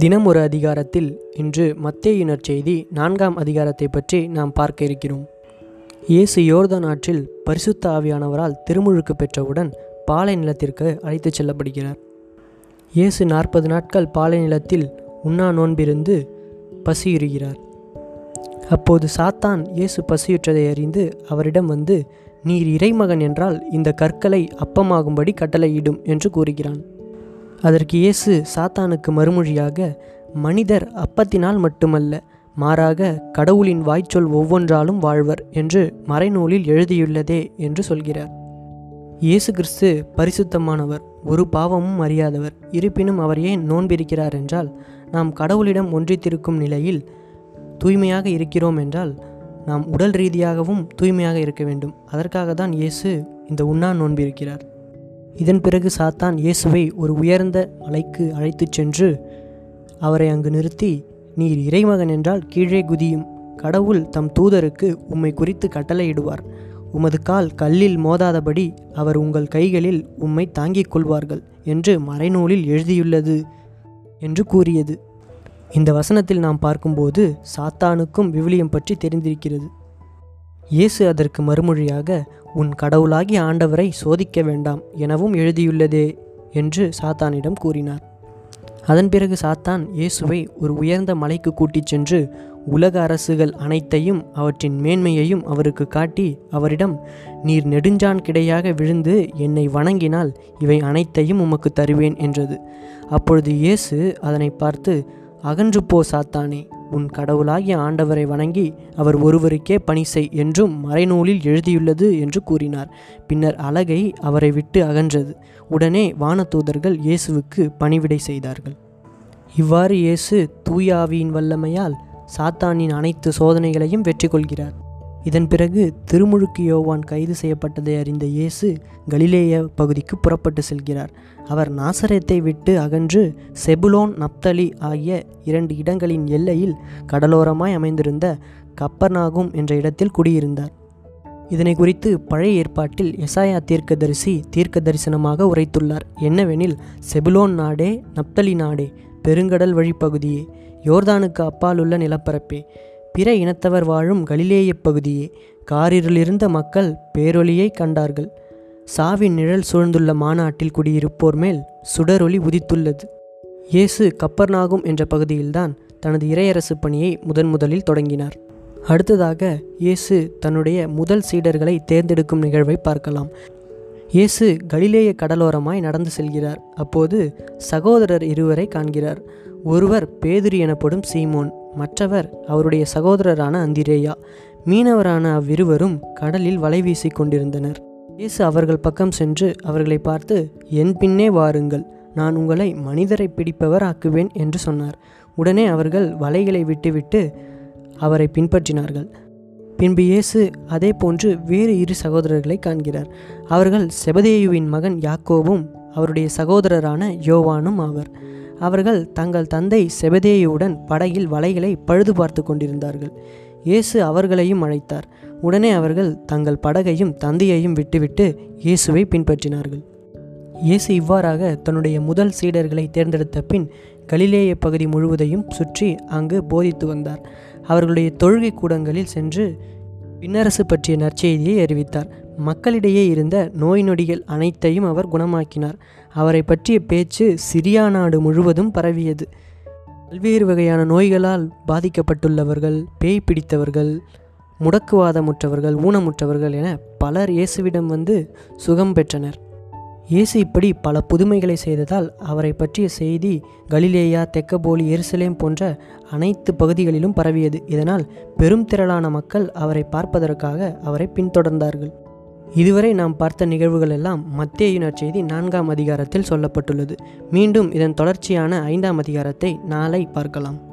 தினம் ஒரு அதிகாரத்தில் இன்று மத்தேயு செய்தி நான்காம் அதிகாரத்தை பற்றி நாம் பார்க்க இருக்கிறோம். இயேசு யோர்தான் ஆற்றில் பரிசுத்த ஆவியானவரால் திருமுழுக்கு பெற்றவுடன் பாலை நிலத்திற்கு அழைத்துச் செல்லப்படுகிறார். இயேசு நாற்பது நாட்கள் பாலை நிலத்தில் உண்ணா நோன்பிருந்து பசியுறுகிறார் அப்போது சாத்தான் இயேசு பசியுற்றதை அறிந்து அவரிடம் வந்து நீர் இறைமகன் என்றால் இந்த கற்களை அப்பமாகும்படி கட்டளையிடும் என்று கூறுகிறான். அதற்கு இயேசு சாத்தானுக்கு மறுமொழியாக மனிதர் அப்பத்தினால் மட்டுமல்ல மாறாக கடவுளின் வாய்ச்சொல் ஒவ்வொன்றாலும் வாழ்வர் என்று மறைநூலில் எழுதியுள்ளதே என்று சொல்கிறார். இயேசு கிறிஸ்து பரிசுத்தமானவர் ஒரு பாவமும் அறியாதவர் இருப்பினும் அவர் ஏன் நோன்பிருக்கிறார் என்றால் நாம் கடவுளிடம் ஒன்றித்திருக்கும் நிலையில் தூய்மையாக இருக்கிறோம் என்றால் நாம் உடல் ரீதியாகவும் தூய்மையாக இருக்க வேண்டும். அதற்காக தான் இயேசு இந்த உண்ணா நோன்பிருக்கிறார். இதன் பிறகு சாத்தான் இயேசுவை ஒரு உயர்ந்த மலைக்கு அழைத்துச் சென்று அவரை அங்கு நிறுத்தி நீர் இறைமகன் என்றால் கீழே குதியும். கடவுள் தம் தூதருக்கு உம்மை குறித்து கட்டளையிடுவார். உமது கால் கல்லில் மோதாதபடி அவர் உங்கள் கைகளில் உம்மை தாங்கிக் கொள்வார்கள் என்று மறைநூலில் எழுதியுள்ளது என்று கூறியது. இந்த வசனத்தில் நாம் பார்க்கும்போது சாத்தானுக்கும் விவிலியம் பற்றி தெரிந்திருக்கிறது. இயேசு அதற்கு மறுமொழியாக உன் கடவுளாகிய ஆண்டவரை சோதிக்க வேண்டாம் எனவும் எழுதியுள்ளதே என்று சாத்தானிடம் கூறினார். அதன் பிறகு சாத்தான் இயேசுவை ஒரு உயர்ந்த மலைக்கு கூட்டிச் சென்று உலக அரசுகள் அனைத்தையும் அவற்றின் மேன்மையையும் அவருக்கு காட்டி அவரிடம் நீர் நெடுஞ்சான் கிடையாக விழுந்து என்னை வணங்கினால் இவை அனைத்தையும் உமக்கு தருவேன் என்றது. அப்பொழுது இயேசு அதனை பார்த்து அகன்று போ சாத்தானே. உன் கடவுளாகிய ஆண்டவரை வணங்கி அவர் ஒருவருக்கே பணி செய் என்றும் மறைநூலில் எழுதியுள்ளது என்று கூறினார். பின்னர் அலகை அவரை விட்டு அகன்றது. உடனே வானதூதர்கள் இயேசுவுக்கு பணிவிடை செய்தார்கள். இவ்வாறு இயேசு தூயாவியின் வல்லமையால் சாத்தானின் அனைத்து சோதனைகளையும் வெற்றி கொள்கிறார் இதன் பிறகு திருமுழுக்கு யோவான் கைது செய்யப்பட்டதை அறிந்த இயேசு கலிலேய பகுதிக்கு புறப்பட்டு செல்கிறார். அவர் நாசரத்தை விட்டு அகன்று செபுலோன் நப்தலி ஆகிய இரண்டு இடங்களின் எல்லையில் கடலோரமாய் அமைந்திருந்த கப்பர்நாகும் என்ற இடத்தில் குடியிருந்தார். இதனை குறித்து பழைய ஏற்பாட்டில் எசாயா தீர்க்கதரிசி தீர்க்க தரிசனமாக உரைத்துள்ளார். என்னவெனில் செபுலோன் நாடே நப்தலி நாடே பெருங்கடல் வழிப்பகுதியே யோர்தானுக்கு அப்பால் உள்ள நிலப்பரப்பே பிற இனத்தவர் வாழும் கலிலேய பகுதியே. காரிருளிருந்த மக்கள் பேரொலியை கண்டார்கள். சாவின் நிழல் சூழ்ந்துள்ள மாநாட்டில் குடியிருப்போர் மேல் சுடரொளி உதித்துள்ளது. இயேசு கப்பர்நாகும் என்ற பகுதியில்தான் தனது இறையரசு பணியை முதன் முதலில் தொடங்கினார். அடுத்ததாக இயேசு தன்னுடைய முதல் சீடர்களை தேர்ந்தெடுக்கும் நிகழ்வை பார்க்கலாம். இயேசு கலிலேய கடலோரமாய் நடந்து செல்கிறார். அப்போது சகோதரர் இருவரை காண்கிறார். ஒருவர் பேதுரி எனப்படும் சீமோன் மற்றவர் அவருடைய சகோதரரான அந்திரேயா மீனவரான அவ்விருவரும் கடலில் வலை வீசி கொண்டிருந்தனர். இயேசு அவர்கள் பக்கம் சென்று அவர்களை பார்த்து என் பின்னே வாருங்கள் நான் உங்களை மனிதரை பிடிப்பவர் ஆக்குவேன் என்று சொன்னார். உடனே அவர்கள் வலைகளை விட்டுவிட்டு அவரை பின்பற்றினார்கள். பின்பு இயேசு அதே போன்று வேறு இரு சகோதரர்களை காண்கிறார். அவர்கள் செபதேயுவின் மகன் யாக்கோவும் அவருடைய சகோதரரான யோவானும் ஆவர். அவர்கள் தங்கள் தந்தை செபதேயுடன் படகில் வலைகளை பழுது பார்த்து கொண்டிருந்தார்கள். இயேசு அவர்களையும் அழைத்தார். உடனே அவர்கள் தங்கள் படகையும் தந்தையையும் விட்டுவிட்டு இயேசுவை பின்பற்றினார்கள். இயேசு இவ்வாறாக தன்னுடைய முதல் சீடர்களை தேர்ந்தெடுத்த பின் கலிலேய பகுதி முழுவதையும் சுற்றி அங்கு போதித்து வந்தார். அவர்களுடைய தொழுகை கூடங்களில் சென்று பின்னரசு பற்றிய நற்செய்தியை அறிவித்தார். மக்களிடையே இருந்த நோய் நொடிகள் அனைத்தையும் அவர் குணமாக்கினார். அவரை பற்றிய பேச்சு சிரியா நாடு முழுவதும் பரவியது. பல்வேறு வகையான நோய்களால் பாதிக்கப்பட்டுள்ளவர்கள் பேய் பிடித்தவர்கள் முடக்குவாதமுற்றவர்கள் ஊனமுற்றவர்கள் என பலர் இயேசுவிடம் வந்து சுகம் பெற்றனர். இயேசு இப்படி பல புதுமைகளை செய்ததால் அவரை பற்றிய செய்தி கலிலேயா தெக்கபோலி எருசலேம் போன்ற அனைத்து பகுதிகளிலும் பரவியது. இதனால் பெரும் திரளான மக்கள் அவரை பார்ப்பதற்காக அவரை பின்தொடர்ந்தார்கள். இதுவரை நாம் பார்த்த நிகழ்வுகள் எல்லாம் மத்திய நற்செய்தி நான்காம் அதிகாரத்தில் சொல்லப்பட்டுள்ளது. மீண்டும் இதன் தொடர்ச்சியான ஐந்தாம் அதிகாரத்தை நாளை பார்க்கலாம்.